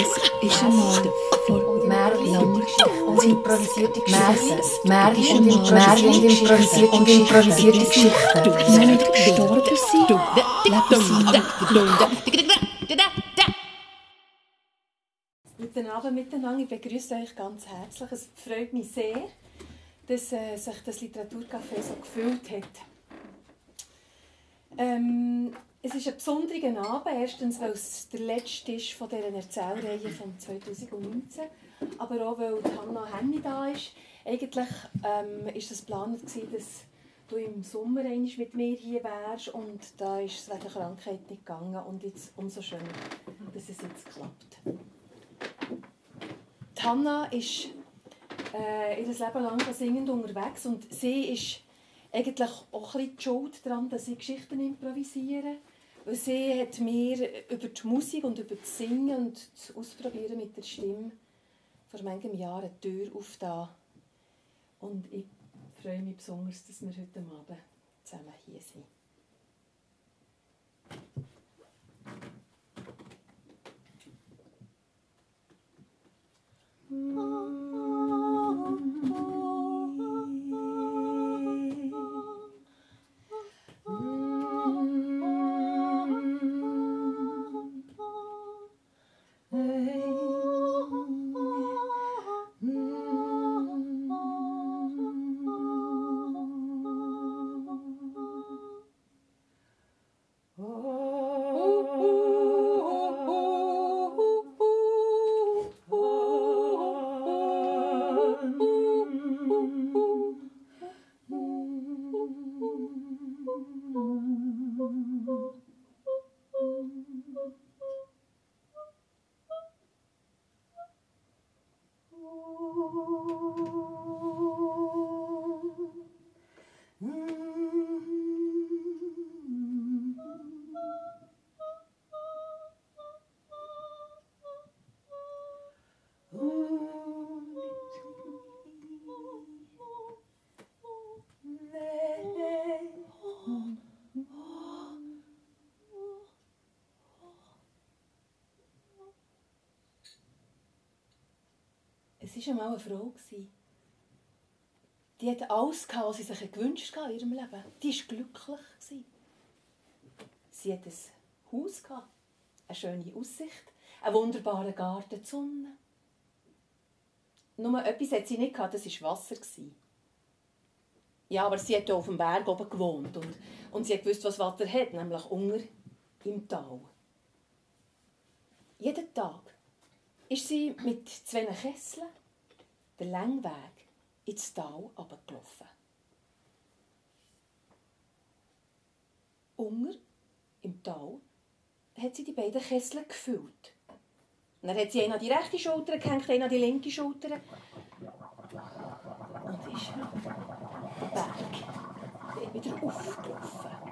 ist einmal vor Märchen und improvisierte Geschichten. Märchen und improvisierte und improvisierte Geschichten. Nicht gestorben sind, leben Guten Abend miteinander. Ich begrüße euch ganz herzlich. Es freut mich sehr, dass äh, sich das Literaturcafé so gefüllt hat. Ähm, es ist ein besonderer Abend, erstens, weil es der letzte ist von dieser Erzählreihe von 2019, aber auch, weil Hanna Henny da ist. Eigentlich ähm, es geplant, dass du im Sommer mit mir hier wärst und da ist es wegen der Krankheit nicht gegangen und jetzt umso schöner, dass es jetzt klappt. Die Hanna ist äh, ihr Leben lang singend unterwegs und sie ist eigentlich auch ein bisschen Schuld daran, dass ich Geschichten improvisiere sie hat mir über die Musik und über das Singen und das Ausprobieren mit der Stimme vor manchem Jahr eine Tür aufgetan. Und ich freue mich besonders, dass wir heute Abend zusammen hier sind. Es war einmal eine Frau. Die hatte alles, was sie sich gewünscht hat in ihrem Leben. Die war glücklich. Sie hatte ein Haus, eine schöne Aussicht, einen wunderbaren Garten, die Sonne. Nur etwas hatte sie nicht, das war Wasser. Ja, aber sie hat auf dem Berg oben gewohnt und, und sie wusste, was Wasser hat, nämlich unter im Tal. Jeden Tag ist sie mit zwei Kesseln den langen Weg ins Tal abgelaufen. Unger im Tal hat sie die beiden Kessel gefüllt. Und dann hat sie einen an die rechte Schulter gehängt, einen an die linke Schulter. Und ist Berg wieder aufgelaufen.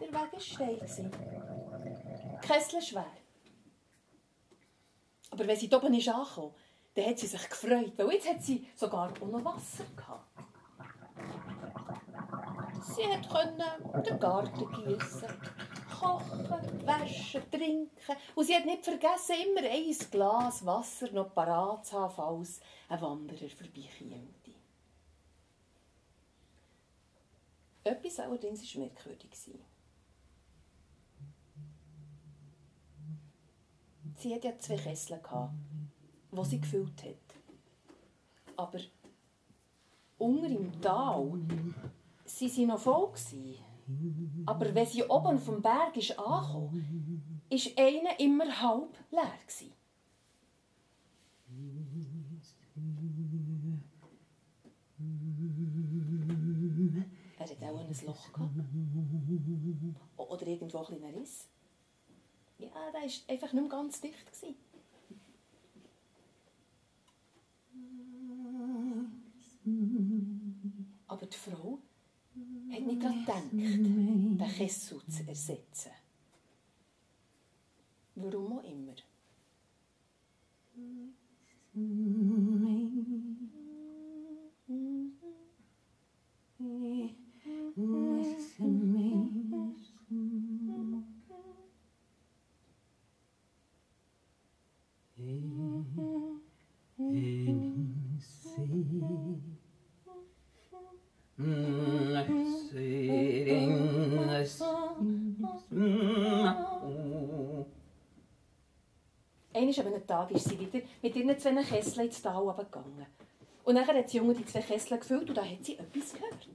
Der Weg war steil. Kessel schwer. Aber wenn sie oben ist angekommen, dann hat sie sich gefreut, weil jetzt hat sie sogar noch Wasser gehabt. Sie konnte den Garten gießen kochen, waschen, trinken. Und sie hat nicht vergessen, immer ein Glas Wasser noch parat zu haben, falls ein Wanderer vorbeikäme. Etwas allerdings war merkwürdig. Sie hatte ja zwei Kessel, die sie gefüllt hat. Aber unter im Tal waren sie noch voll. Aber wenn sie oben dem Berg ist angekommen, war einer immer halb leer. Gewesen. Er hatte auch ein Loch. Gehabt. Oder irgendwo ein Riss. Ja, der war einfach nicht mehr ganz dicht. Gewesen. Aber die Frau hat nicht daran gedacht, den Kessel zu ersetzen. Warum auch immer. In, in. Einmal an einem Tag ist sie wieder mit ihren zwei Kesseln ins Tal runtergegangen. Und dann hat sie Junge die zwei Kessel gefüllt und da hat sie etwas gehört.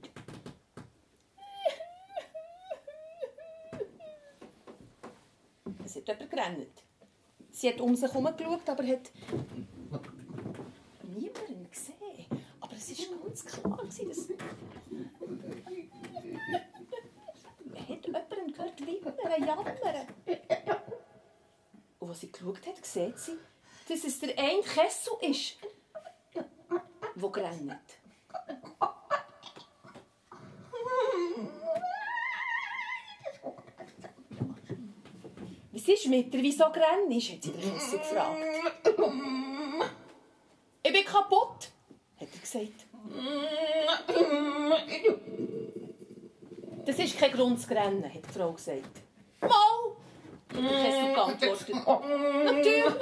Es hat jemand gerannt. Sie hat um sich herum geschaut, aber hat niemanden gesehen. Aber es war ganz klar, dass... Man hat jemanden gehört wimmern, jammern. Und als sie geschaut hat, sieht sie, dass es der eine Kessel ist, der rennt. Was ist mit dir? Wieso rennst hat sie den Kessel gefragt. Ich bin kaputt, hat er gesagt. Das ist kein Grund zu rennen, hat die Frau gesagt. Mal, hat der Kessel geantwortet. Natürlich.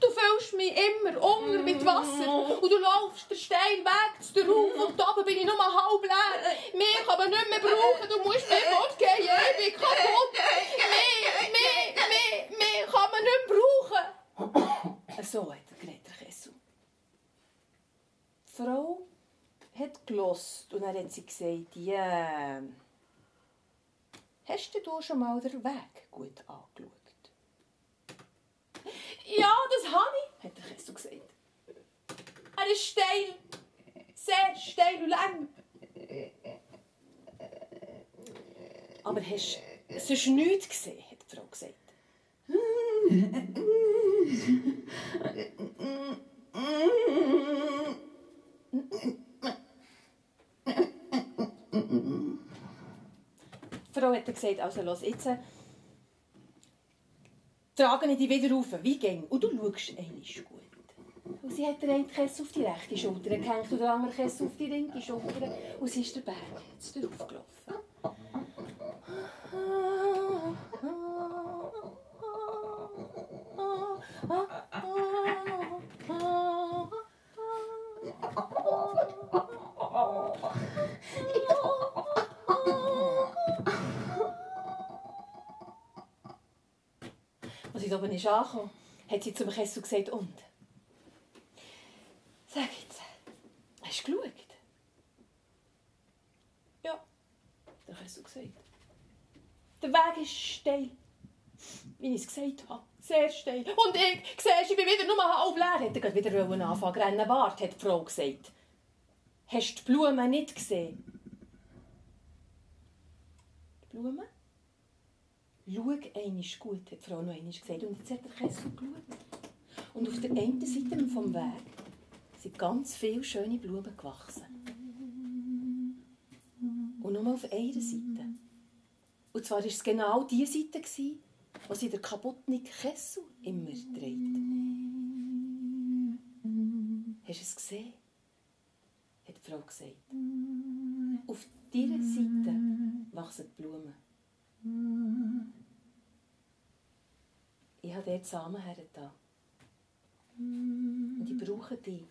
Du füllst mich immer unter mit Wasser und du laufst den steilen Weg zu der Rauf und oben bin ich nur halb leer. Mehr kann man nicht mehr brauchen, du musst mir fortgehen, ich bin kaputt. Mehr, mehr, mehr, mehr kann man nicht mehr brauchen. So hat der geredet, Kessel. Frau hat gelost und dann hat sie gesagt, ja, hast du schon mal den Weg gut angeschaut? Ja, das habe ich, hat der Kessel gesagt. Er ist steil. Sehr steil und lang. Aber hast du sonst nichts gesehen, hat die Frau gesagt. Frau hat gesagt, also los, jetzt trage ich dich wieder rauf, wie ging. Und du schaust einmal gut. Und sie hat den einen Kessel auf die rechte Schulter gehängt und den anderen Kessel auf die linke Schulter. Und sie ist den Berg jetzt darauf ist angekommen, hat sie zum Kessel gesagt, und? Sag jetzt, hast du geschaut? Ja, der Kessel gesagt. Der Weg ist steil, wie ich es gesagt habe. Sehr steil. Und ich, siehst ich bin wieder nur halb leer. Hätte er wieder anfangen zu rennen. Warte, hat die Frau gesagt. Hast du die Blumen nicht gesehen? Die Blumen? Schau einmal gut, hat die Frau noch einmal gesagt. Und jetzt hat der Kessel geschaut. Und auf der einen Seite vom Weg sind ganz viele schöne Blumen gewachsen. Und nur auf einer Seite. Und zwar war es genau die Seite, wo sie der kaputten Kessel immer dreht. Hast du es gesehen? hat die Frau gesagt. Auf dieser Seite wachsen die Blumen. Ich habe dort Samen hergetan. Und ich brauche die.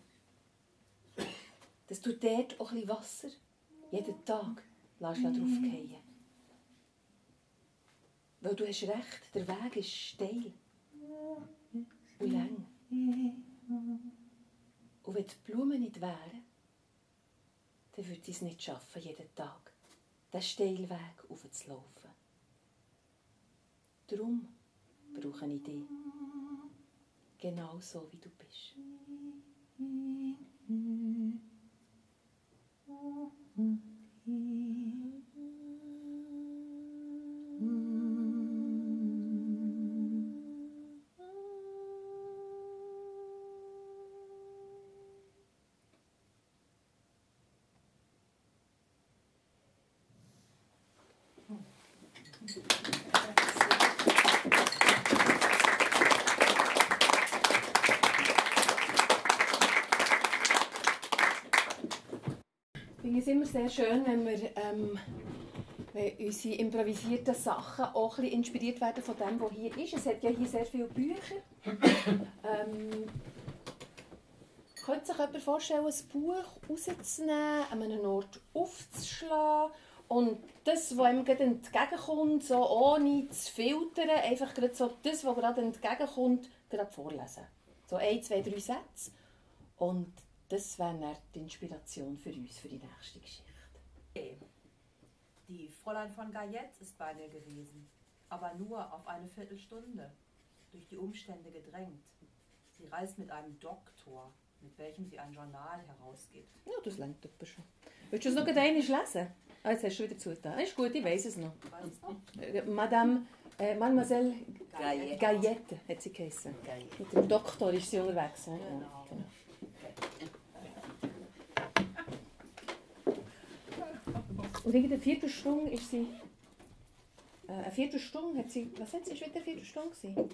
Dass du dort auch ein Wasser jeden Tag drauf fallen Weil du hast recht, der Weg ist steil und lang. Und wenn die Blumen nicht wären, dann würde ich es nicht schaffen, jeden Tag den steilen Weg aufzulaufen. Darum brauche ich dich. Genau so, wie du bist. Es immer sehr schön, wenn wir ähm, wenn unsere improvisierten Sachen auch ein inspiriert werden von dem, was hier ist. Es hat ja hier sehr viele Bücher. ähm, könnte sich jemand vorstellen, ein Buch rauszunehmen, an einem Ort aufzuschlagen und das, was ihm gerade entgegenkommt, so ohne zu filtern, einfach gerade so das, was gerade entgegenkommt, gerade vorlesen. So ein, zwei, drei Sätze. Und das wäre dann die Inspiration für uns, für die nächste Geschichte. Die Fräulein von Gayette ist bei mir gewesen, aber nur auf eine Viertelstunde, durch die Umstände gedrängt. Sie reist mit einem Doktor, mit welchem sie ein Journal herausgibt. Ja, das längt etwa schon. Willst du es noch einmal lesen? Ah, jetzt hast du wieder zugetan. Ist gut, ich weiß es noch. Äh, Madame, äh, Mademoiselle Gayette. Gayette hat sie geheißen. Mit dem Doktor ist sie unterwegs. ne? Ja, Genau. Und wegen der Viertelstunde ist sie. Äh, eine Viertelstunde hat sie. Was hat sie? Ist wieder eine Viertelstunde gewesen?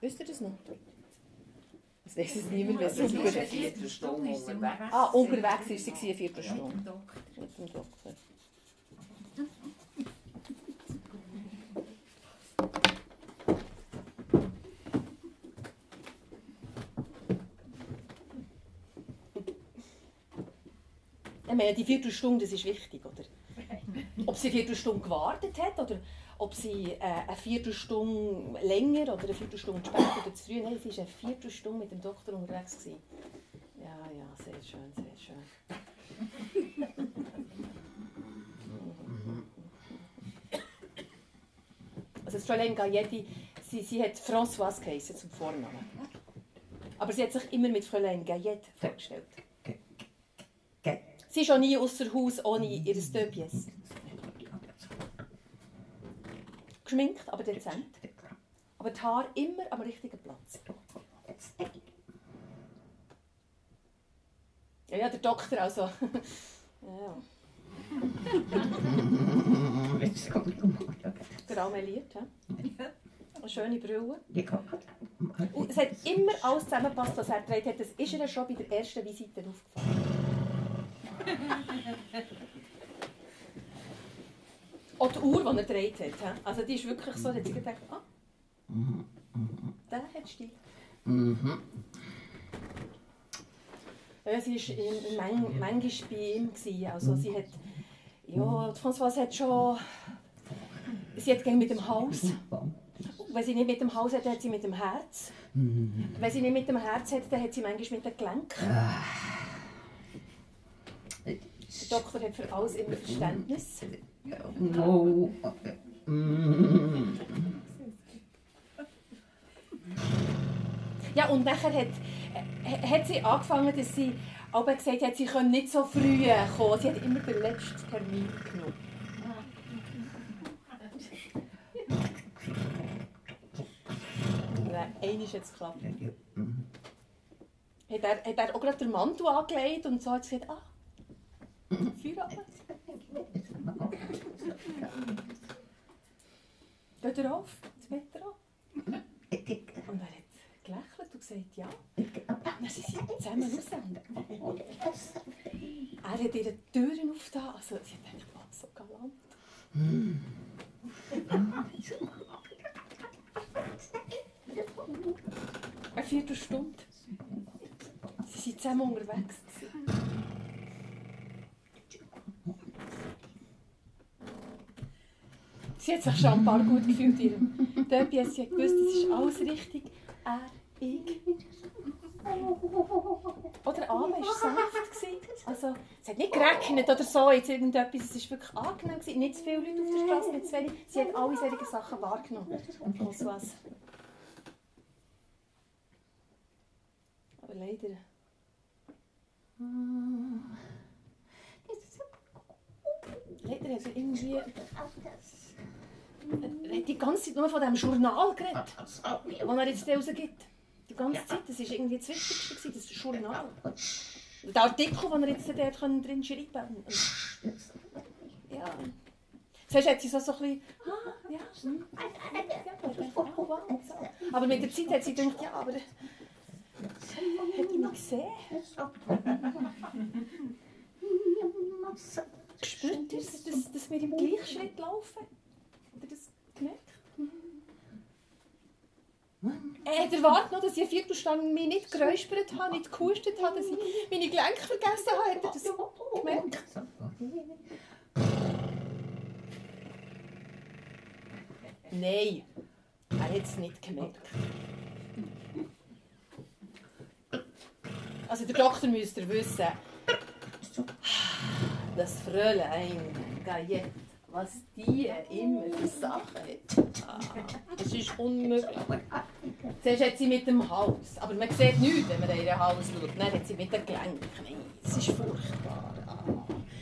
Wisst ihr das noch? Das weiß es niemand so sie gut. ist eine Viertelstunde unterwegs. Ah, unterwegs ist sie eine. Mit dem Doktor. Mit dem Doktor. Ich meine, die Viertelstunde, das ist wichtig, oder? Ob sie eine Viertelstunde gewartet hat oder ob sie äh, eine Viertelstunde länger oder eine Viertelstunde später oder zu früh. Nein, sie war eine Viertelstunde mit dem Doktor unterwegs. Gewesen. Ja, ja, sehr schön, sehr schön. Also das Fräulein Gailletti, sie, sie hat Françoise geheißen zum Vornamen. Aber sie hat sich immer mit Fräulein Gaillette vorgestellt. Ge- Sie ist auch nie außer Haus ohne ihr Deux Geschminkt, aber dezent. Aber die Haare immer am richtigen Platz. Ja, ja, der Doktor also. ja, der Aumeliert, hä? Eine schöne Brille. Und es hat immer alles zusammengepasst, was er getragen hat. Das ist ihr schon bei der ersten Visite aufgefallen. Auch die Uhr, die er gedreht hat. Also die ist wirklich so, da hat sie gedacht, ah, der hat Stil. Ja, sie war in- man, manchmal bei ihm. Gewesen. Also sie hat, ja, Françoise hat schon, sie hat gerne mit dem Haus. Wenn sie nicht mit dem Haus hat, hat sie mit dem Herz. Wenn sie nicht mit dem Herz hat, dann hat sie manchmal mit dem Gelenk. Der Doktor hat für alles immer Verständnis. Ja, und nachher hat, hat sie angefangen, dass sie aber gesagt hat, sie können nicht so früh kommen. Sie hat immer den letzten Termin genommen. Nein, einer ist jetzt geklappt. Hat er, hat er auch gerade den Mantel angelegt und so hat sie gesagt, ah, Feierabend. Geht er auf, das Bett an? Und er hat gelächelt und gesagt, ja. Dann sind sie zusammen raus. Er hat ihre Türen aufgetan. Also sie hat gedacht, oh, so galant. Eine Viertelstunde. Sie sind zusammen unterwegs. gewesen. Sie hat sich schon ein paar gut gefühlt ihrem Döppi. Sie hat gewusst, es ist alles richtig. Er, ich. Oder Anne war sanft. Also, es hat nicht geregnet oder so, jetzt irgendetwas. Es war wirklich angenehm. Gewesen. Nicht zu viele Leute auf der Straße, nicht zu wenig. Sie hat alle solche Sachen wahrgenommen. Françoise. Aber leider. Leider hat er irgendwie. Er hat die ganze Zeit nur von diesem Journal geredet, das er jetzt rausgibt. Die ganze Zeit. Das war irgendwie das Wichtigste, das Journal. Der Artikel, den er jetzt dort drin schreiben konnte. Ja. Zuerst hat sie so, so ein bisschen. Ah, ja, hm. ja, oh, wow, so. Aber mit der Zeit hat sie gedacht, ja, aber. Hat er mich gesehen? Spürt ihr, dass, dass wir im gleichen Schritt laufen? Habt ihr das gemerkt? Er hat erwartet noch, dass ich eine Viertelstunde mich nicht geräuspert habe, nicht gehustet habe, dass ich meine Gelenke vergessen habe. Hat er das gemerkt? Nein, er hat es nicht gemerkt. Also der Doktor müsste wissen, das Fräulein Gaillette, was die immer für Sachen hat, das ist unmöglich. Zuerst hat sie mit dem Hals, aber man sieht nichts, wenn man in ihren Hals schaut. Dann hat sie mit den Gelenken. Es ist furchtbar.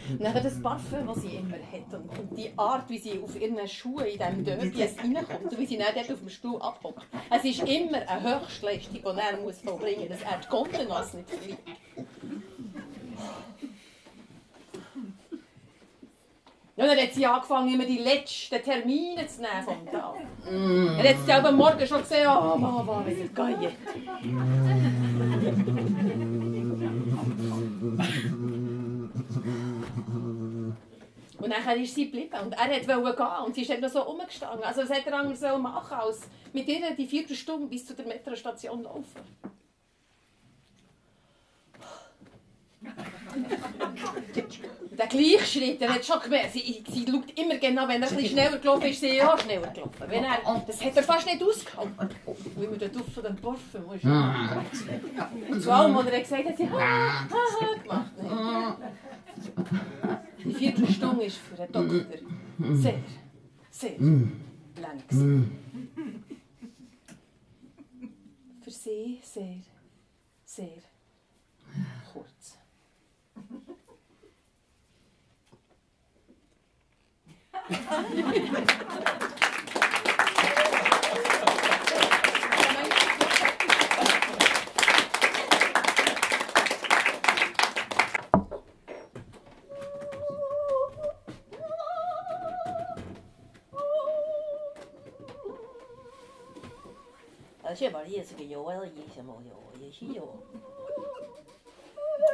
Und dann das Parfum, das sie immer hat und, die Art, wie sie auf ihren Schuhen in diesem Derby reinkommt und wie sie dann dort auf dem Stuhl abhockt. Es ist immer eine Höchstleistung, die er muss vollbringen muss, dass er die Kontenance nicht verliert. Ja, dann hat sie angefangen, immer die letzten Termine zu nehmen vom Tag. Er hat sie am Morgen schon gesehen, oh Mama, wie geil. Und dann ist sie geblieben und er wollte gehen und sie ist noch so rumgestanden. Also was hätte er anders machen als mit ihr die vierte Stunde bis zu der Metrostation laufen. Der Gleichschritt, er hat schon gemerkt, sie, sie schaut immer genau, wenn er ein bisschen schneller gelaufen ist, sie auch schneller gelaufen. Wenn er, das hat er fast nicht ausgehalten. Weil man den Duft von dem Parfum muss. Und zu allem, was er gesagt hat, sie ha, ha, ha gemacht. Die Viertelstunde war für den Doktor sehr, sehr lang. Für sie sehr, sehr 这边也是个有，外头也是没有，也许有。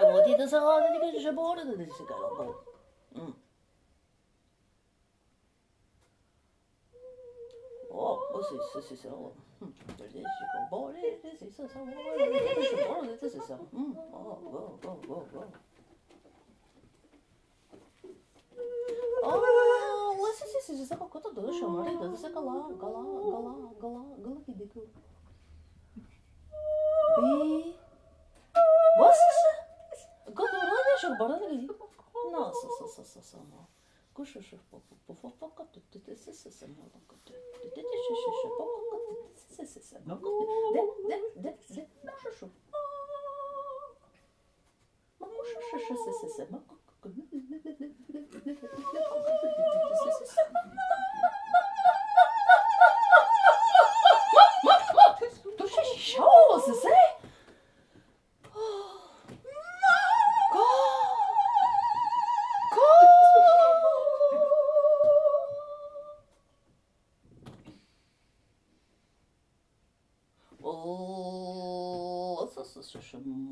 我弟都是啊，他那个直播的都是个老公，嗯。是是是是我，嗯，这是个玻璃，这是是是我，这是玻璃，这是是，嗯，哦哦哦哦哦。Esse já sabe quanto dor, chama ali, dor, você galá, galá, galá, galá, galá, que dico. Bi. Você, quanto dor, deixa o barulho aqui. Nossa, nossa, nossa, nossa. Кушушев покопокоту, ты се се се молокоту. Ты ты ще ще ще пококоту, ты се се се молокоту. Де, де, де, де, мушушу. Мушушу ще се се се молокоту. some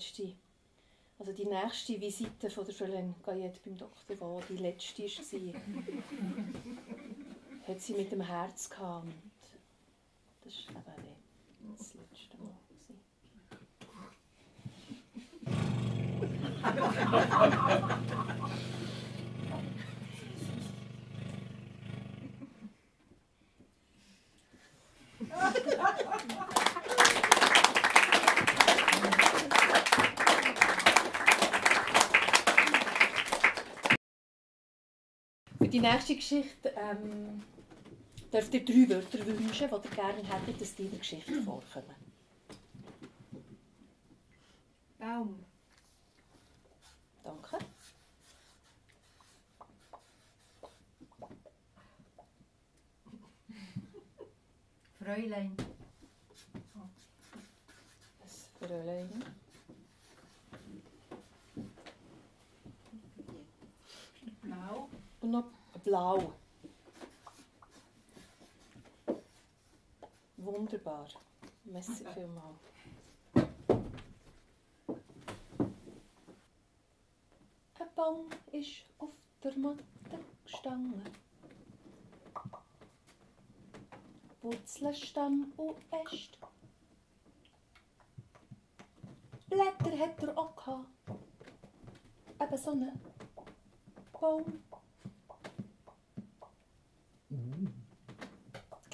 letzte, also die nächste Visite von der Fräulein Gayette beim Doktor, wo die letzte war, hat sie mit dem Herz gehabt. Und das war eben das letzte Mal. gewesen. Für die nächste Geschichte ähm, dürft ihr drei Wörter wünschen, die ihr gerne hättet, dass die in der Geschichte vorkommen. Baum. Danke. Fräulein. Das Fräulein. Blau. Und noch blau. Wunderbar. Merci vielmals. Ein Baum ist auf der Matte gestanden. Wurzeln, Stamm und Äste. Blätter hat er auch gehabt. Eben so einen Baum.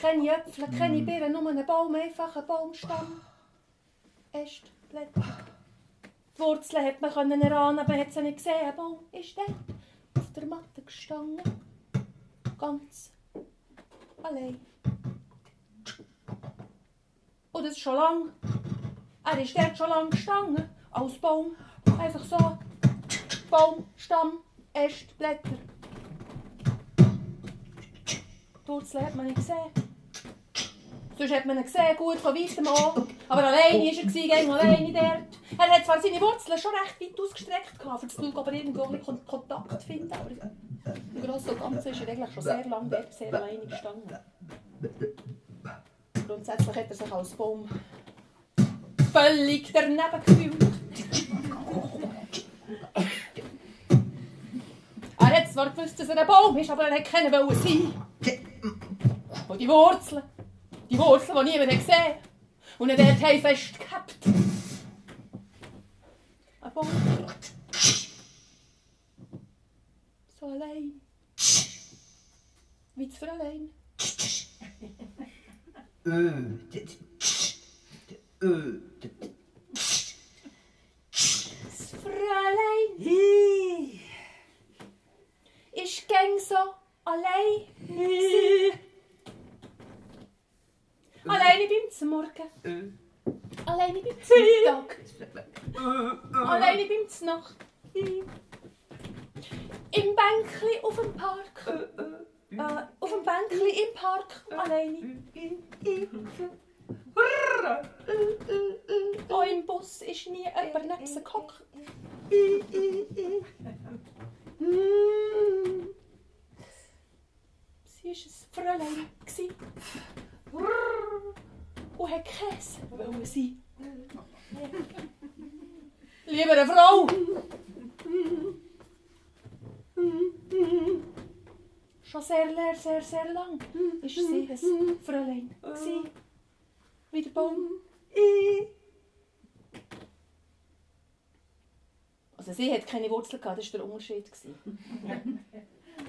Keine Äpfel, keine Beeren, nur ein Baum, einfach ein Baumstamm. Äste, Blätter. Die Wurzeln hat man können erahnen, aber man hat sie nicht gesehen. Ein Baum ist dort auf der Matte gestanden. Ganz allein. Und das ist schon lang. Er ist dort schon lang gestanden. Als Baum. Einfach so. Baum, Stamm, Äste, Blätter. Die Wurzeln hat man nicht gesehen. Sonst hat man ihn gesehen, gut von weitem an. Aber alleine war er, gegen alleine dort. Er hat zwar seine Wurzeln schon recht weit ausgestreckt, gehabt, um zu schauen, ob er irgendwo ein bisschen Kontakt findet. Aber im Großen und Ganzen ist er eigentlich schon sehr lange dort, sehr alleine gestanden. Grundsätzlich hat er sich als Baum völlig daneben gefühlt. Er hat zwar gewusst, dass er ein Baum ist, aber er hat keinen sein. Und die Wurzeln, die Wurzeln, die niemand hat gesehen und er dort haben festgehabt. Ein Baum. So allein. Wie für allein. Das Fräulein ist gäng so allein. Alleine beim Morgen. Alleine beim Mittag. Alleine beim zum Nacht. Im Bänkli auf dem Park. Äh, auf dem Bänkli im Park. Alleine. Auch im Bus ist nie jemand neben sie gehockt. Sie war ein Fräulein. Und hat Käse wollen sein. Lieber eine Frau. Schon sehr, sehr, sehr, sehr lang war sie ein Fräulein. gsi. Wie der Baum. Also sie hat keine Wurzeln gehabt, das war der Unterschied. gewesen.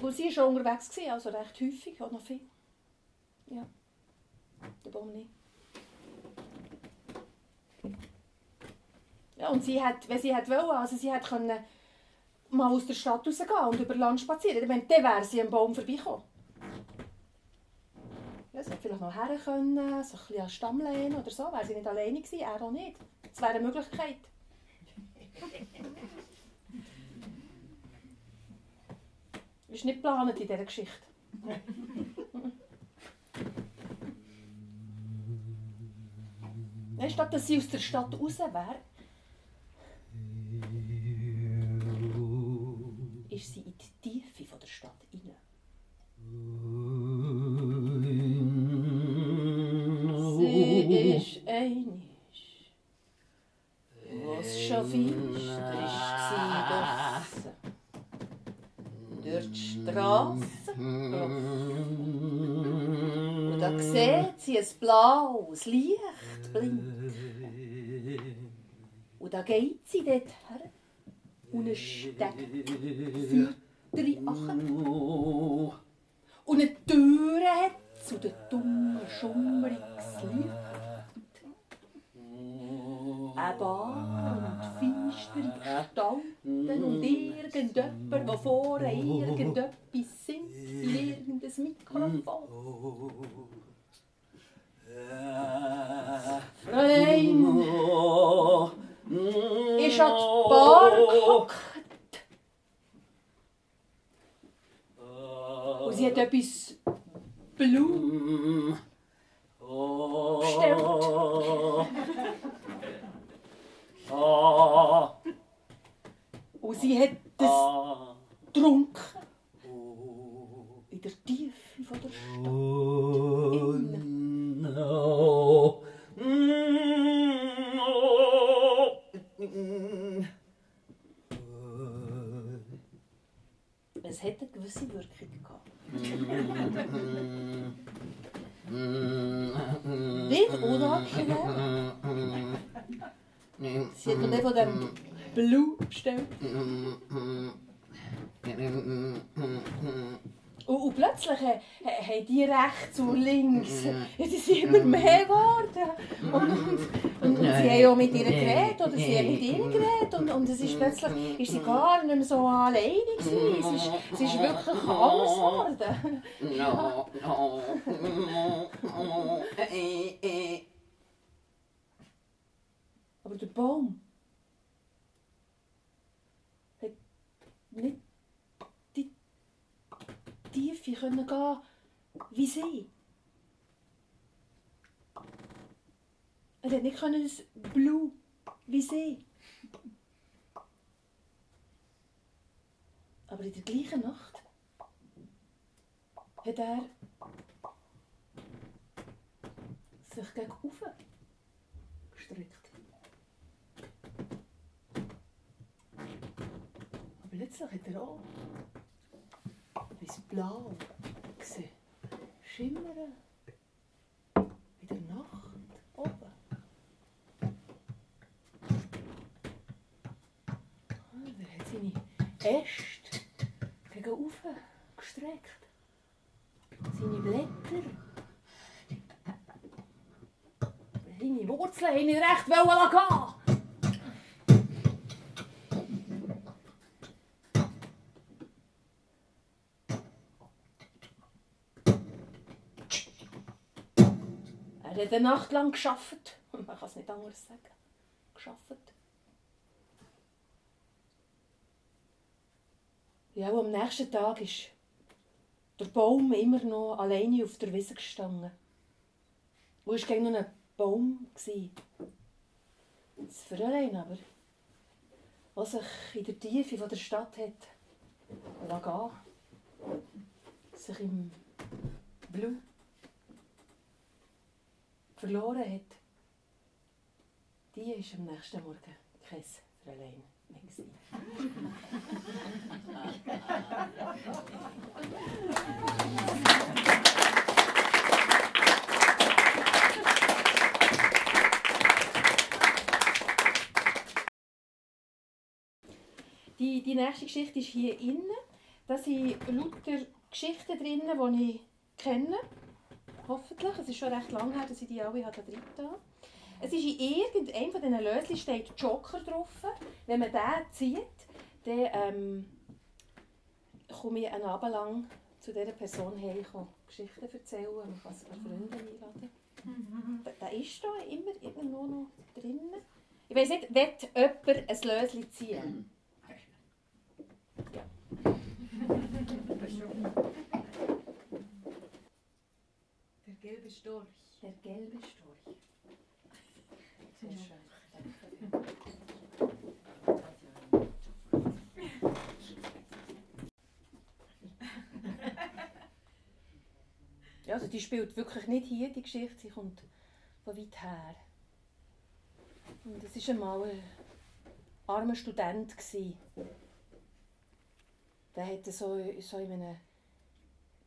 Und sie war schon unterwegs, gewesen, also recht häufig, auch noch viel. Ja, der nicht. Ja, und sie hat, wenn sie hat wollen, also sie hat können mal aus der Stadt rausgehen und über Land spazieren, dann dann wäre sie am Baum vorbeigekommen. Ja, sie hätte vielleicht noch her können, so ein bisschen an Stamm lehnen oder so, wäre sie nicht alleine gewesen, er auch nicht. Das wäre eine Möglichkeit. Das ist nicht geplant in dieser Geschichte. Nein, statt dass sie aus der Stadt raus wäre, ist sie in die Tiefe von der Stadt rein. Sie ist einig finster war draussen. Durch die Strasse Und da sieht sie ein blaues Licht blinken. Und da geht sie dort her. Und ein Steg führt rein. Und eine Tür hat zu der dummen, schummriges Licht. Eine Bar Gestalten und irgendjemand, der vorne irgendetwas singt in irgendein Mikrofon. Fräulein ist an die Bar gehockt. Und sie hat etwas Blut bestellt. Und sie hat das getrunken. In der Tiefe von der Stadt. Innen. Es hat eine gewisse Wirkung gehabt. Nicht unangenehm. Sie hat von dem Blut bestellt. Und, und plötzlich ha- ha- haben die rechts und links, ja, die sind immer mehr geworden. Und, und, und sie haben auch mit ihr geredet, oder sie haben mit ihr geredet. Und, und es ist plötzlich ist sie gar nicht mehr so alleine gewesen. Es ist, es ist wirklich alles geworden. Eh. Aber der Baum nicht die Tiefe können gehen wie sie. Er hat nicht können das Blue wie sie. Aber in der gleichen Nacht hat er sich gegen oben gestreckt. Aber plötzlich hat er auch etwas Blau gesehen. Schimmern. In der Nacht oben. Ah, Er hat seine Äste gegen oben gestreckt. Seine Blätter. Seine Wurzeln haben ihn recht gehen. Er hat eine Nacht lang geschafft. Man kann es nicht anders sagen. Geschafft. Ja, und am nächsten Tag ist der Baum immer noch alleine auf der Wiese gestanden. Wo war gegen noch ein Baum? Das Fräulein aber, was sich in der Tiefe der Stadt hat gehen, sich im Blut verloren hat, die ist am nächsten Morgen kein Fräulein mehr. Die, die nächste Geschichte ist hier innen. Da sind lauter Geschichten drin, die ich kenne. Hoffentlich. Es ist schon recht lange her, dass ich die alle habe drin habe. Es ist in irgendeinem von diesen Löschen steht Joker drauf. Wenn man den zieht, dann ähm, komme ich einen Abend lang zu dieser Person her, Geschichten erzählen, man kann sogar Freunde einladen. Da, da ist da immer irgendwo noch drin. Ich weiß nicht, wird jemand ein Löschen ziehen? Der gelbe Storch. Der gelbe Storch. Sehr schön. Ja, also die spielt wirklich nicht hier, die Geschichte, sie kommt von weit her. Und es ist einmal eine armer Student. Der hatte so, so in einem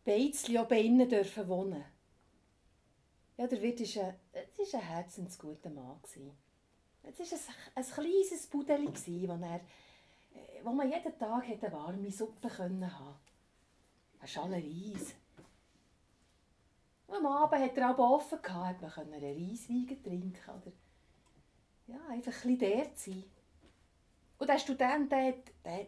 Beizli oben innen dürfen wohnen. Ja, der Wirt war ein, ein herzensguter Mann. Es war ein, ein kleines Pudeli, wo, äh, wo man jeden Tag eine warme Suppe haben konnte. Eine Schale Reis. Und am Abend hat er aber offen gehabt, man konnte einen Reiswein trinken oder ja, einfach ein bisschen der sein. Und der Student, der hat, der hat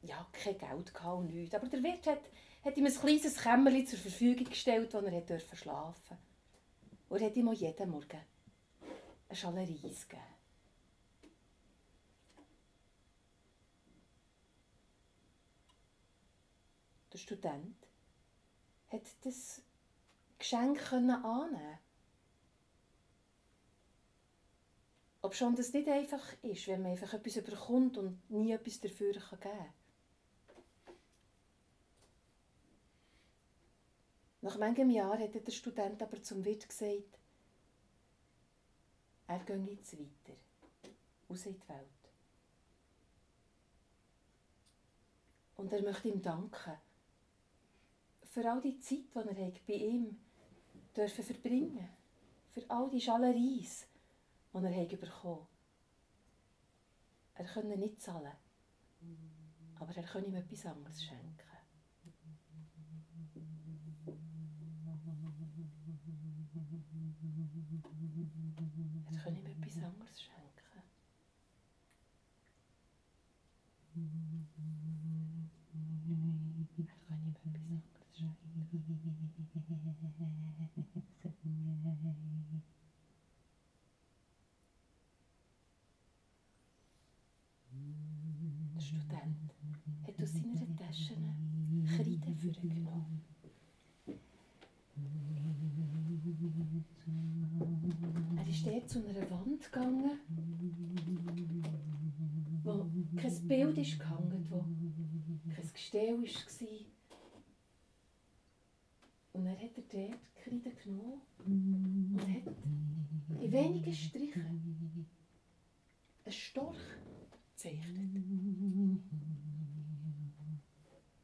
ja, kein Geld gehabt und nichts. Aber der Wirt hat, hat ihm ein kleines Kämmerchen zur Verfügung gestellt, wo er durfte schlafen Und hat ihm auch jeden Morgen eine Schale Reis gegeben. Der Student hat das Geschenk annehmen Ob schon das nicht einfach ist, wenn man einfach etwas überkommt und nie etwas dafür geben kann. Nach manchem Jahr hat der Student aber zum Wirt gesagt, er gehe jetzt weiter, raus in die Welt. Und er möchte ihm danken. Für all die Zeit, die er bei ihm dürfen verbringen. Für all die Schalereien, die er bekommen. Er konnte nicht zahlen, aber er konnte ihm etwas anderes schenken. Er konnte ihm etwas anderes schenken. Der Student hat aus seiner Tasche Kreide vorgenommen. Er ist dort zu einer Wand gegangen, wo kein Bild ist gehangen, wo kein Gestell war. Und dann hat er dort Kreide genommen und hat in wenigen Strichen einen Storch gezeichnet.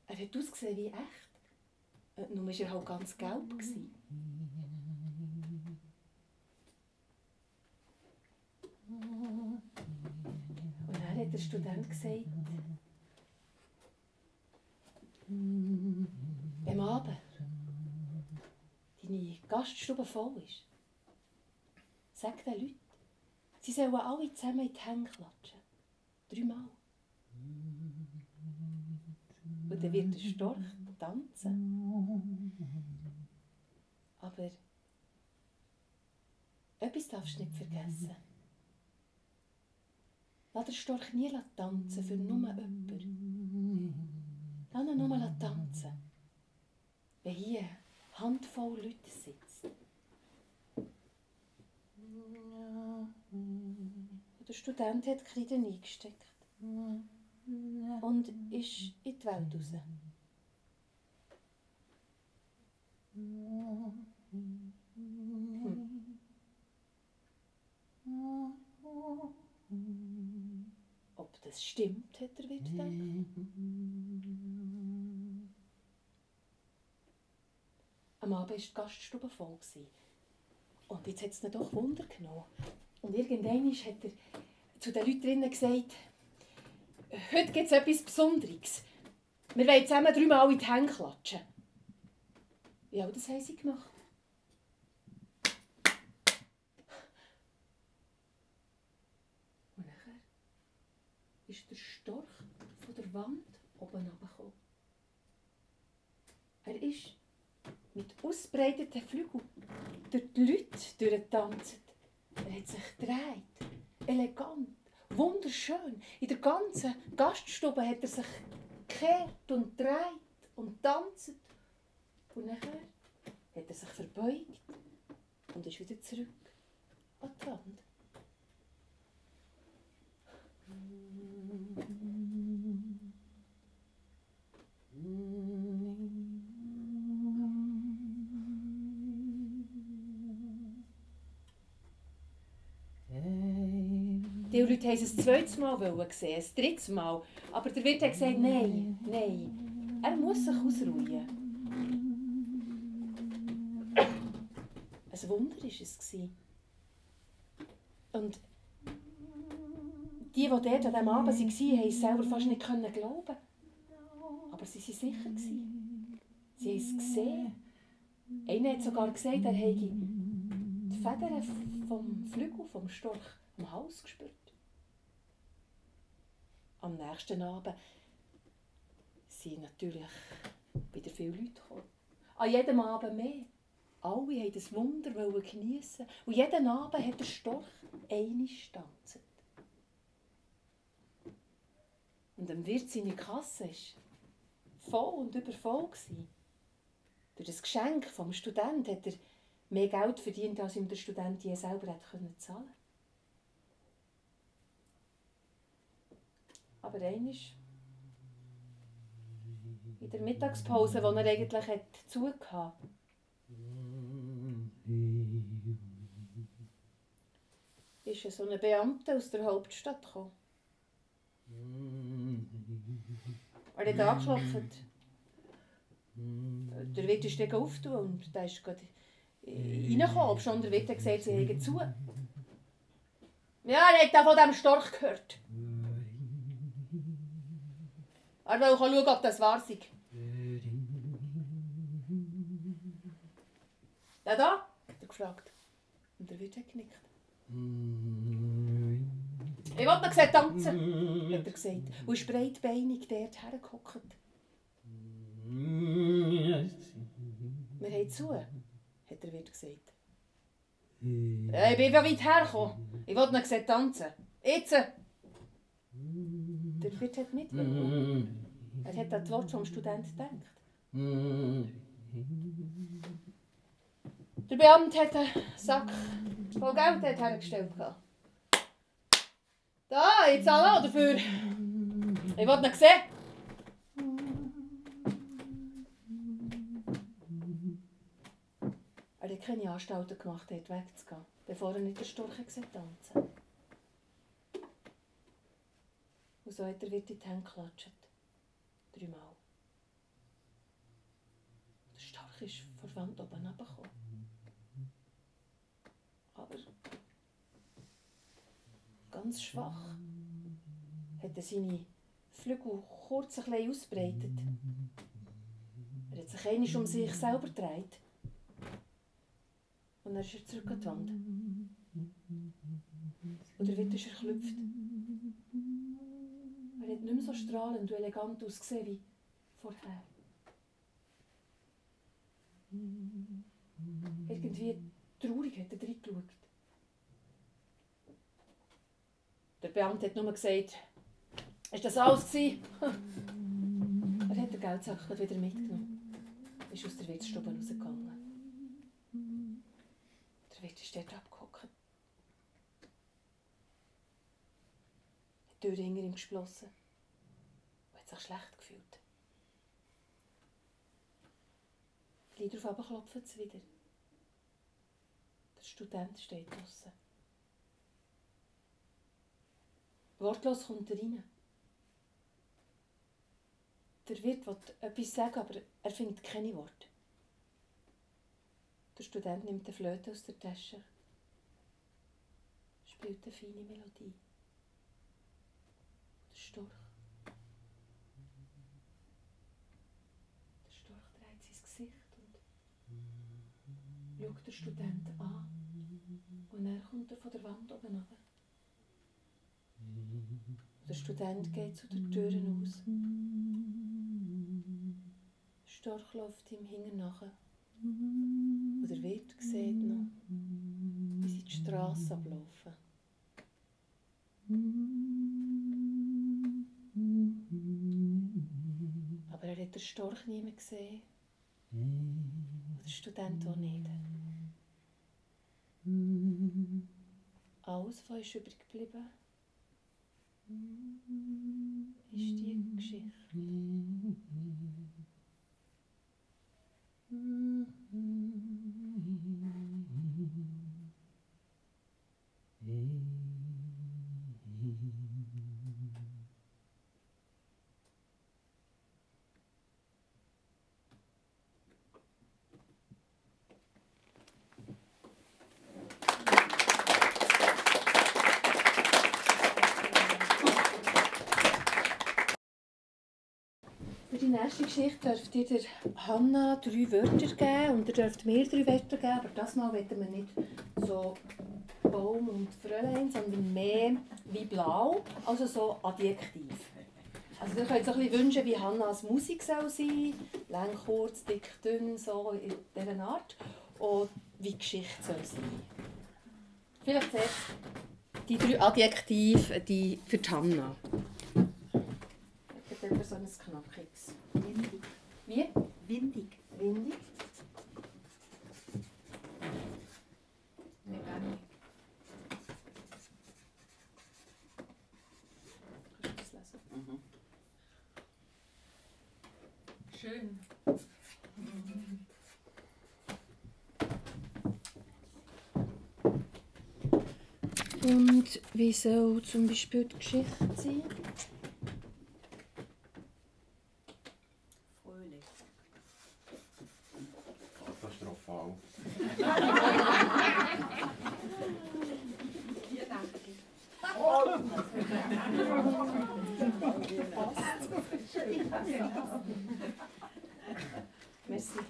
Er hat ausgesehen wie echt. Nur war er halt ganz gelb. Gewesen. Und dann hat der Student gesagt, am Abend deine Gaststube voll ist, sag den Leuten, sie sollen alle zusammen in die Hände klatschen. Dreimal. Und dann wird der Storch tanzen. Aber etwas darfst du nicht vergessen. Lass den Storch nie tanzen für nur jemanden. Lass ihn nur tanzen. Wenn hier eine Handvoll Leute sitzen. Der Student hat die Kreide eingesteckt und ist in die Welt raus. Hm. Das stimmt, hat er wieder gedacht. Am Abend war die Gaststube voll. Und jetzt hat es ihn doch Wunder genommen. Und irgendwann hat er zu den Leuten drinnen gesagt, heute gibt es etwas Besonderes. Wir wollen zusammen dreimal in die Hände klatschen. Ja, das haben sie gemacht. Und nachher ist der Storch von der Wand oben runtergekommen. Er ist mit ausbreiteten Flügeln durch die Leute durchgetanzt. Er hat sich gedreht, elegant, wunderschön. In der ganzen Gaststube hat er sich gekehrt und dreht und tanzt. Und nachher hat er sich verbeugt und ist wieder zurück an die Wand. Die Leute haben es ein zweites Mal sehen, ein drittes Mal. Aber der Wirt hat gesagt, nein, nein. Er muss sich ausruhen. Ein Wunder war es. Und die, die dort an diesem Abend waren, haben es selber fast nicht glauben Aber sie waren sicher. Sie haben es gesehen. Einer hat sogar gesagt, er hätte die Federn vom Flügel, vom Storch, am Hals gespürt. Am nächsten Abend sind natürlich wieder viele Leute gekommen. An jedem Abend mehr. Alle wollten das Wunder geniessen. Und jeden Abend hat der Storch eine tanzen. Und am Wirt seine Kasse war voll und übervoll. Durch das Geschenk vom Student hat er mehr Geld verdient, als ihm der Student je selber hätte zahlen können. Aber eines in der Mittagspause, wo er eigentlich hat zugehört ist so ein Beamter aus der Hauptstadt gekommen. Er hat angeklopft. Der Wirt ist dann auftun und da ist gerade reingekommen, ob schon der Wirt hat gesagt, sie hätten zu. Ja, er hat von diesem Storch gehört. Er will schauen, ob das wahr ist. Ja, da? hat er gefragt. Und der Wirt hat genickt. Ich wollte noch sehen, tanzen, hat er gesagt. Und ist breitbeinig dort hergehockt. Wir haben zu, hat der Wirt gesagt. Ich bin ja weit hergekommen. Ich wollte noch sehen, tanzen. Jetzt! Hat nicht wollen. Er hat an das Wort vom Studenten gedacht. Der Beamte hat einen Sack voll Geld hergestellt. Da, ich zahle auch dafür. Ich wollte ihn sehen. Er hat keine Anstalten gemacht, dort wegzugehen, bevor er nicht der Storch gesehen tanzen. Und so hat er wieder in die Hände geklatscht. Dreimal. Der Storch ist vor der Wand oben runtergekommen. Aber ganz schwach hat er seine Flügel kurz ein bisschen ausbreitet. Er hat sich einmal um sich selber gedreht. Und dann ist er zurück an die Wand. Und er wird erklüpft. Er hat nicht mehr so strahlend und elegant ausgesehen wie vorher. Irgendwie traurig hat er reingeschaut. Der Beamte hat nur gesagt, ist das alles er hat den Geldsack wieder mitgenommen. Ist aus der Wirtsstube rausgegangen. Der Wirt ist dort abgehockt. Die Tür hinter ihm geschlossen. Sich schlecht gefühlt. Gleich darauf klopft es wieder. Der Student steht draußen. Wortlos kommt er rein. Der Wirt will etwas sagen, aber er findet keine Worte. Der Student nimmt die Flöte aus der Tasche, spielt eine feine Melodie. Der Storch. Der Storch dreht sein Gesicht und schaut den Student an. Und er kommt er von der Wand oben runter. Der Student geht zu den Türen aus. Der Storch läuft ihm hinten nach. Und der Wirt sieht noch, wie sie die Straße ablaufen. Aber er hat den Storch nie mehr gesehen. Und der Student auch nicht. Alles, was ist übrig geblieben, ist die Geschichte. Nächste Geschichte dürft ihr der Hanna drei Wörter geben und ihr dürft mir drei Wörter geben, aber das Mal wollen wir nicht so Baum und Fräulein, sondern mehr wie blau, also so Adjektiv. Also ihr könnt so ein wünschen, wie Hannas Musik soll sein, lang, kurz, dick, dünn, so in dieser Art. Und wie die Geschichte soll sein. Vielleicht zuerst die drei Adjektive die für die Hanna. Ich habe so ein knackiges. Windig. Wie? Windig. Windig. Lesen? Schön. Und wie soll zum Beispiel die Geschichte sein? Fröhlich. Katastrophal. Merci.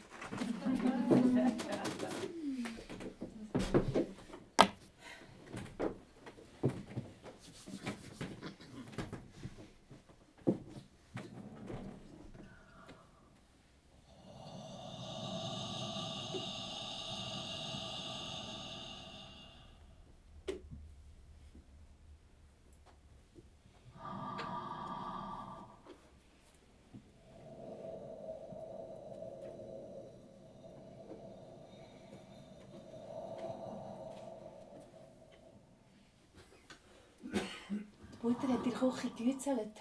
Die Mutter hat in der Küche gegützelt.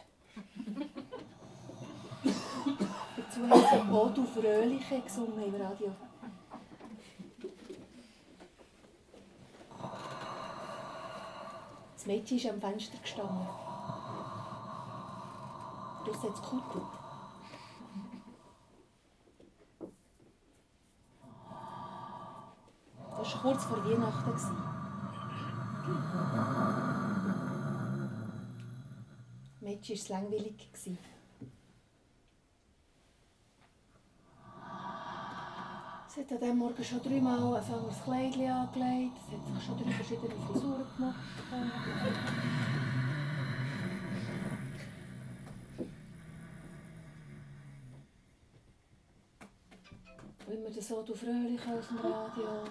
Dazu haben sie «O du Fröhliche» gesungen im Radio. Das Mädchen ist am Fenster gestanden. Draussen hat es geküttelt. Das war kurz vor Weihnachten. Mädchen war es langweilig. gewesen. Sie hat an diesem Morgen schon dreimal ein anderes Kleid angelegt. Sie hat sich schon drei verschiedene Frisuren gemacht. Immer das so du fröhlich aus dem Radio.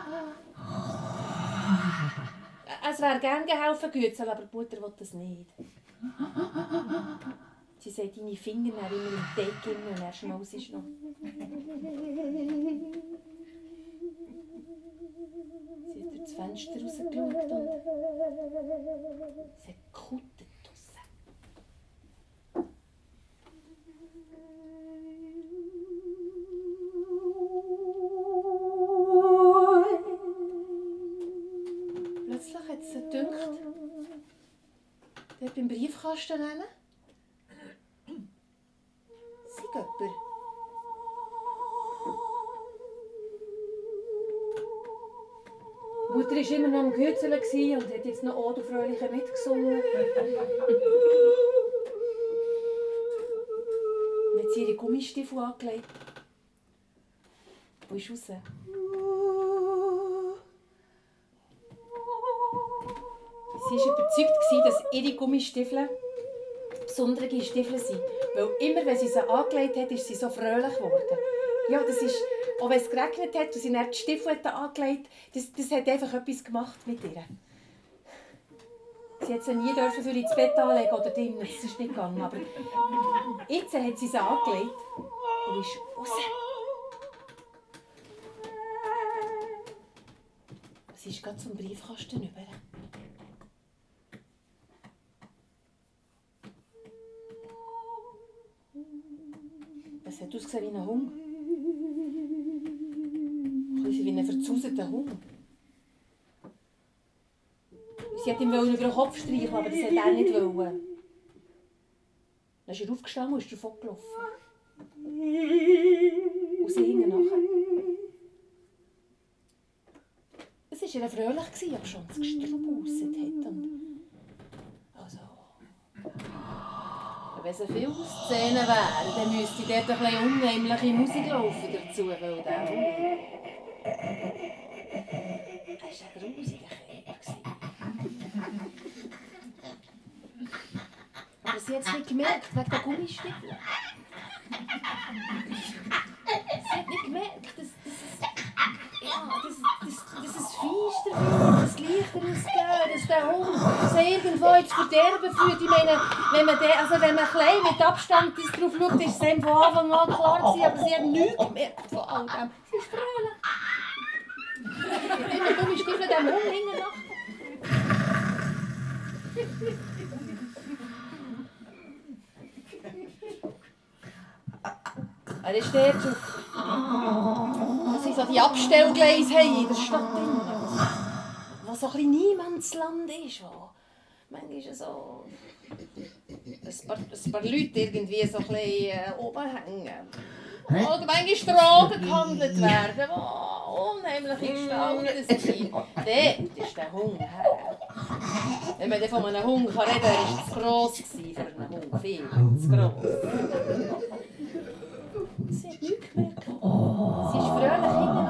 Es wäre gern geholfen, Gützel, aber die Mutter will das nicht. Sie sagt, deine Finger immer im Teig drin und er schmaus ist noch. Sie hat durch das Fenster rausgeschaut und sie hat dort beim Briefkasten nehmen. Sei jemand. Mutter war immer noch am Gützeln und hat jetzt noch «O du Fröhliche» mitgesungen. Und hat sie ihre Gummistiefel angelegt. Wo ist raus? Sie war überzeugt, dass ihre Gummistiefel besondere Stiefel sind. Weil immer, wenn sie sie angelegt hat, ist sie so fröhlich geworden. Ja, das ist, auch wenn es geregnet hat und sie dann die Stiefel hat angelegt das, das hat einfach etwas gemacht mit ihr. Sie hat sie nie für ins Bett anlegen oder drinnen, das ist nicht gegangen. Aber jetzt hat sie sie angelegt und ist raus. Sie ist gerade zum Briefkasten über. Hat ausgesehen wie ein Hund. Ein bisschen wie ein verzauseter Hund. Sie hat ihm über den Kopf streicheln, aber das hat er nicht wollen. Dann ist er aufgestanden und ist davon gelaufen. Und sie hingen nachher. Es war ihr fröhlich, aber schon das Gestrüpp hat. Und also... Wenn es eine Filmszene wäre, dann müsste dort ein bisschen unheimliche Musik laufen dazu, weil der Hund... Er war ein grusiger Käfer. Aber sie hat es nicht gemerkt, wegen der Gummistiefeln. Sie hat nicht gemerkt, dass. Ja, dass, dass, dass es feister wird, dass Lichter ausgehen, dass der Hund sich irgendwo ins Verderben führt. Ich meine, wenn man, den, also wenn man klein mit Abstand das drauf schaut, ist es von Anfang an klar gewesen, aber sie hat nichts gemerkt von all dem. Sie ist fröhlich. Immer Gummistiefel dem Hund hinten Er ist dort auf. Das sind so die Abstellgleise haben in der Stadt drin. Wo so ein bisschen Niemandsland ist. Wo manchmal so. Ein paar, ein paar Leute irgendwie so ein bisschen äh, oben hängen. Oder manchmal Drogen gehandelt werden, die unheimliche Gestalten sind. Dort ist der Hund her. Wenn man von einem Hund reden kann, war zu gross für einen Hund. Viel zu gross. Sie hat nichts gemerkt. Sie ist fröhlich hinten.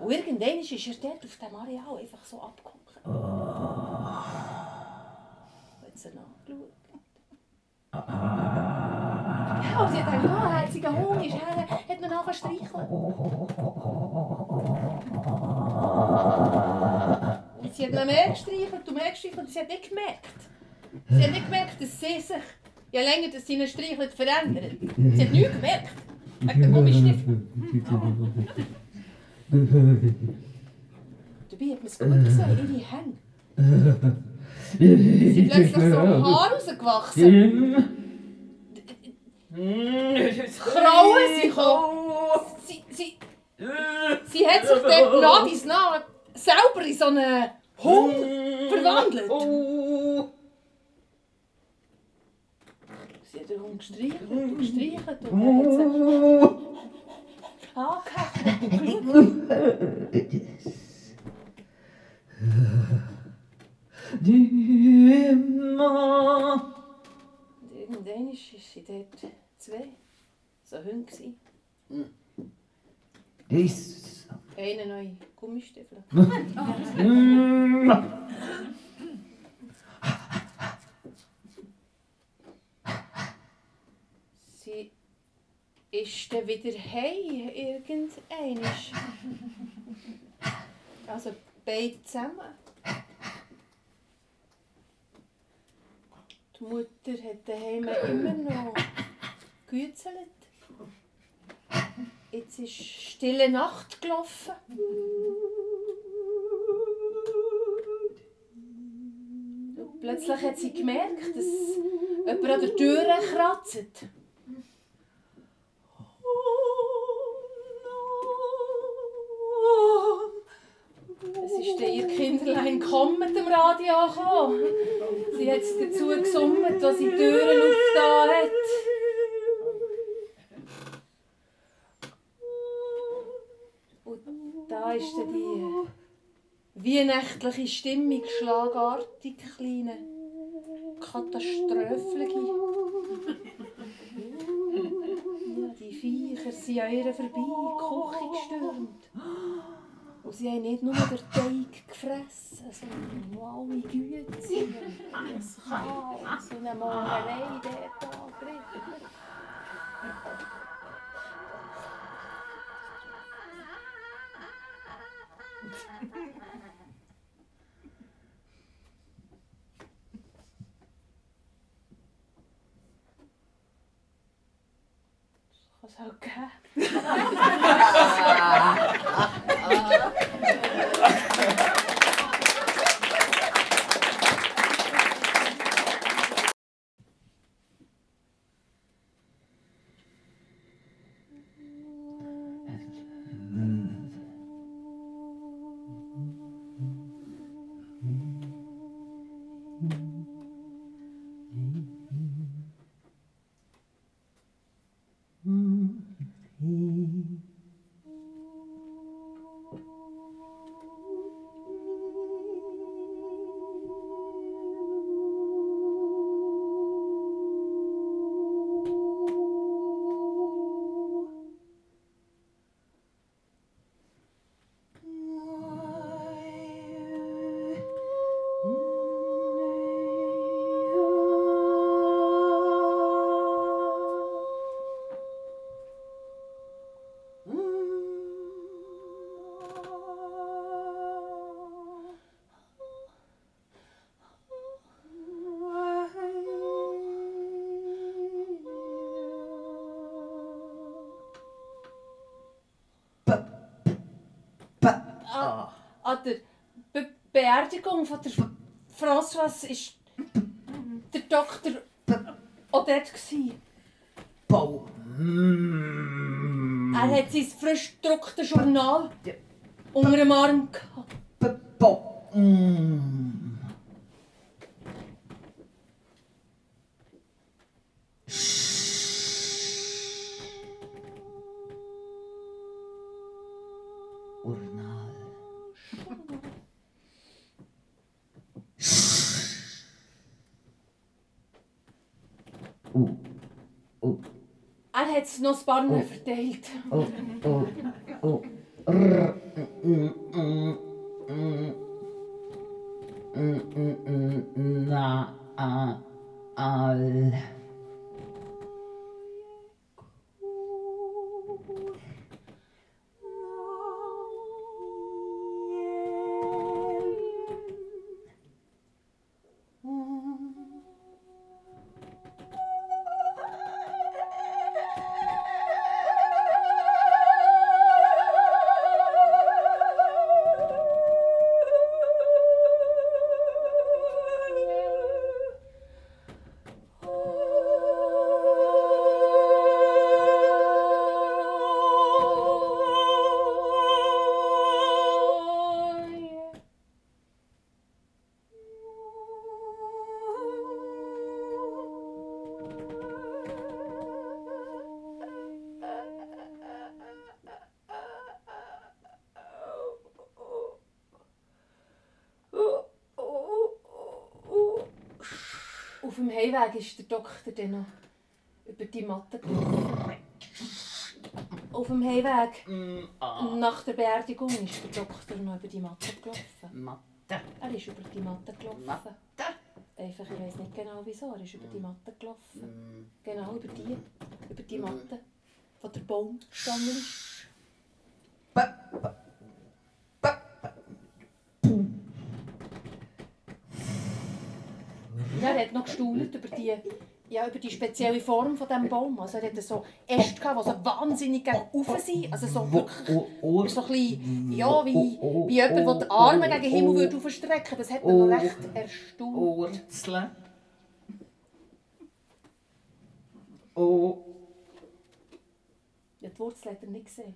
Und irgendwann ist er dort auf dem Areal einfach so abgehockt. Hat sie nachgeschaut. Ja, und sie hat gedacht, oh, herziger Hund ist her, hat man nachher. Und sie hat noch mehr gestreichelt und mehr gestreichelt sie hat nicht gemerkt. Sie hat nicht gemerkt, dass sie sich, je länger dass sie ihn streichelt, verändert. Sie hat nichts gemerkt. Wegen der Gummistiefel. Dabei hat man es gut gesehen, ihre Hände. Sie sind plötzlich so Haar rausgewachsen. Krauen sie gekommen. Sie, sie, sie hat sich dort nach dies nach selber in so einen Hund verwandelt. Sie hat den Hund gestreichelt und gestreichelt und sie angeheftet und geschaut. Und irgendwann war sie dort zwei, so Hunde. gewesen. Das. Einer neue Gummistiefel. Sie ist dann wieder heim, irgendeiner. Also beide zusammen. Die Mutter hat daheim immer noch gehützelt. Jetzt ist stille Nacht gelaufen. Und plötzlich hat sie gemerkt, dass jemand an der Tür kratzt. Radio gekommen. Sie hat es dazu gesummt, als sie die Türen aufgetan hat. Und da ist dann die weihnachtliche Stimmung schlagartig kleine Katastrophe. Ja, die Viecher sind an ihr vorbei die Küche gestürmt. Und sie haben nicht nur den Teig gefressen, sondern auch alle Güte. Das Chaos und eine Malerei dort angerichtet. Das kann es auch geben. Beerdigung von der Françoise ist der Doktor auch dort. Gewesen. Bau. Er hat sein frisch gedrucktes Journal unter dem Arm es noch ein paar Mal verteilt. oh, oh, oh. Rrr, mm, mm, mm, mm, mm, mm, Na, a, al. Ist der Doktor dann noch über die Matte gelaufen. Auf dem Heimweg nach der Beerdigung ist der Doktor noch über die Matte gelaufen. Mathe. Er ist über die Matte gelaufen. Matte. Einfach, ich weiß nicht genau wieso, er ist über die Matte gelaufen. Genau, über die. Über die Matte, wo der Baum gestanden ist. Die, ja, über die spezielle Form von diesem Baum. Also er hatte so Äste, gehabt, die so wahnsinnig gegen oben sind. Also so wirklich so ein bisschen, ja, wie, wie jemand, der die Arme gegen den Himmel würde aufstrecken. Das hat mich noch recht erstaunt. Wurzeln. Oh, Ja, die Wurzel hat er nicht gesehen.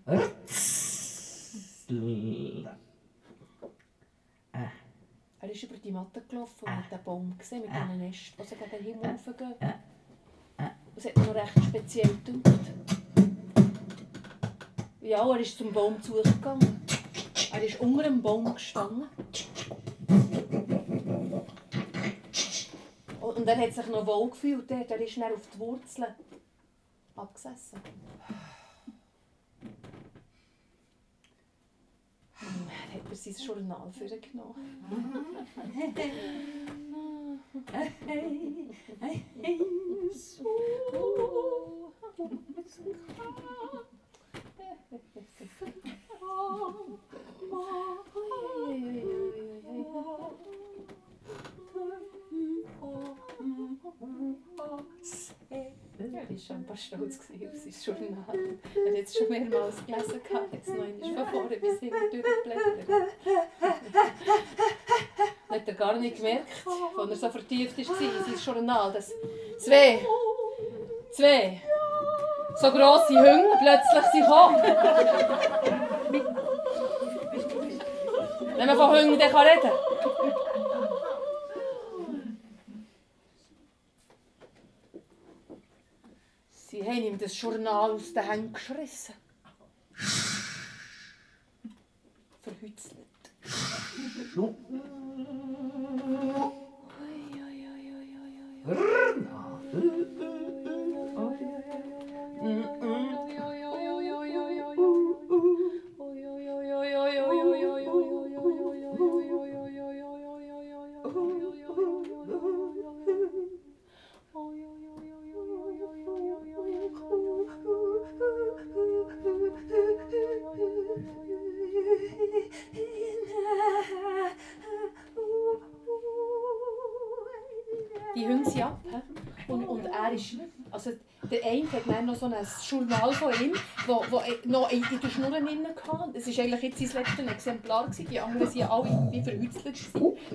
Er ist über die Matte gelaufen und hat den Baum gesehen mit diesen Ästen, die so gegen den Himmel raufgehen. Das hat noch recht speziell gedacht. Ja, er ist zum Baum zugegangen. Er ist unter dem Baum gestanden. Und er hat sich noch wohl gefühlt. Er ist dann auf die Wurzeln abgesessen. Hm, Er hat mir sein Journal vorgenommen. Ja, er war schon ein paar stolz auf sein Journal. Er hat es schon mehrmals gelesen, jetzt noch einmal von vorne bis hinten durchgeblättert. Das hat er gar nicht gemerkt, als er so vertieft war in sein Journal, dass zwei, zwei so grosse Hunde plötzlich sind gekommen. Wenn man von Hunden reden kann. Sie haben ihm das Journal aus den Händen geschrissen. Verhützelt. Die der eine hat dann noch so ein Journal von ihm, wo, wo noch in, in der Schnur drin hatte. Das war eigentlich jetzt sein letztes Exemplar. Gewesen. Die anderen waren alle wie verhützelt.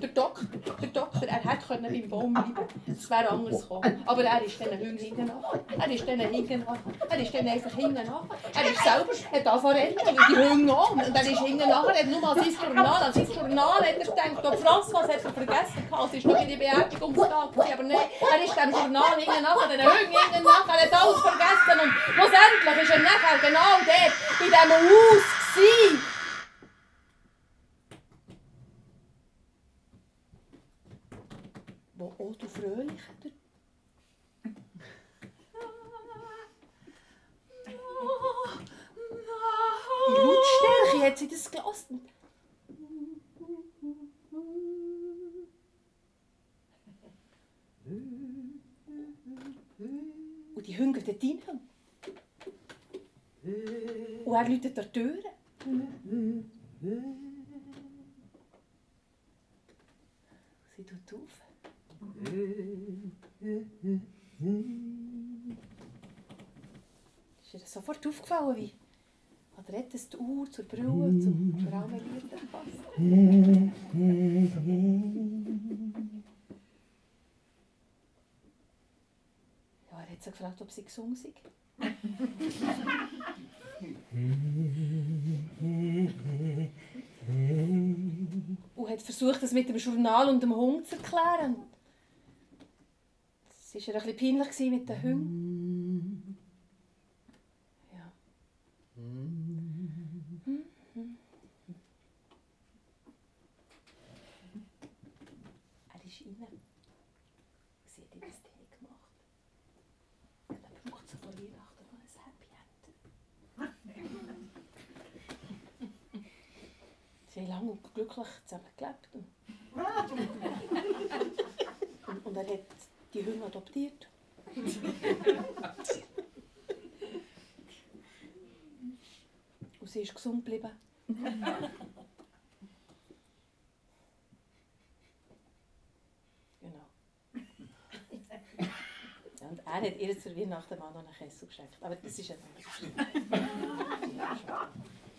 Der Doktor, der Doktor, er hätte können beim Baum bleiben Es wäre anders gekommen. Aber er ist dann hinten nach. Er ist dann hinten nach. Er ist dann einfach hinten nach. Er ist selber, hat angefangen zu rennen, die Hunde an. Und er ist hinten nach. Er hat nur mal sein Journal, an sein Journal hat er gedacht, Franz, was hat er vergessen? Es war noch in die Beerdigungstag. Aber nein, er ist dem Journal hinten nach, den Hunden hinten nach er hat alles vergessen und schlussendlich war er nachher genau dort bei diesem Haus. Gewesen. Wo Otto Fröhlich In Lautstärke hat sie das gelassen. Und die Hunde dort rein. Er läutet die Tür. Sie tut auf. Ist ihr sofort aufgefallen, wie hat er jetzt die Uhr zur Brille zum Verarmelierten passt? Ja, er hat sie gefragt, ob sie gesungen sei. und hat versucht, das mit dem Journal und dem Hund zu erklären. Es war ein bisschen peinlich mit den Hunden. Ja. Er ist rein. Sie hat ihm das Tee gemacht. Und dann braucht sie vor Weihnachten noch ein Happy End. Lange und glücklich zusammen gelebt. Und, und, er hat die Hunde adoptiert. Und sie ist gesund geblieben. Genau. Und er hat ihr zur Weihnachten mal noch einen Kessel geschenkt. Aber das ist ja noch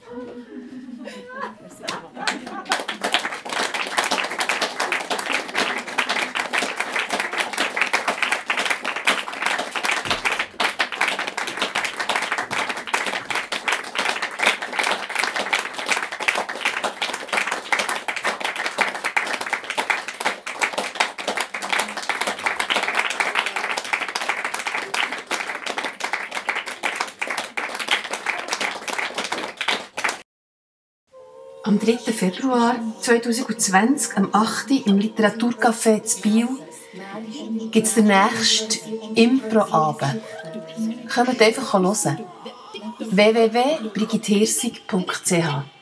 Merci Am 3. Februar 2020, am 8. Uhr im Literaturcafé zu Biel, gibt es den nächsten Impro-Abend. Kommt einfach hören. www.brigithirsig.ch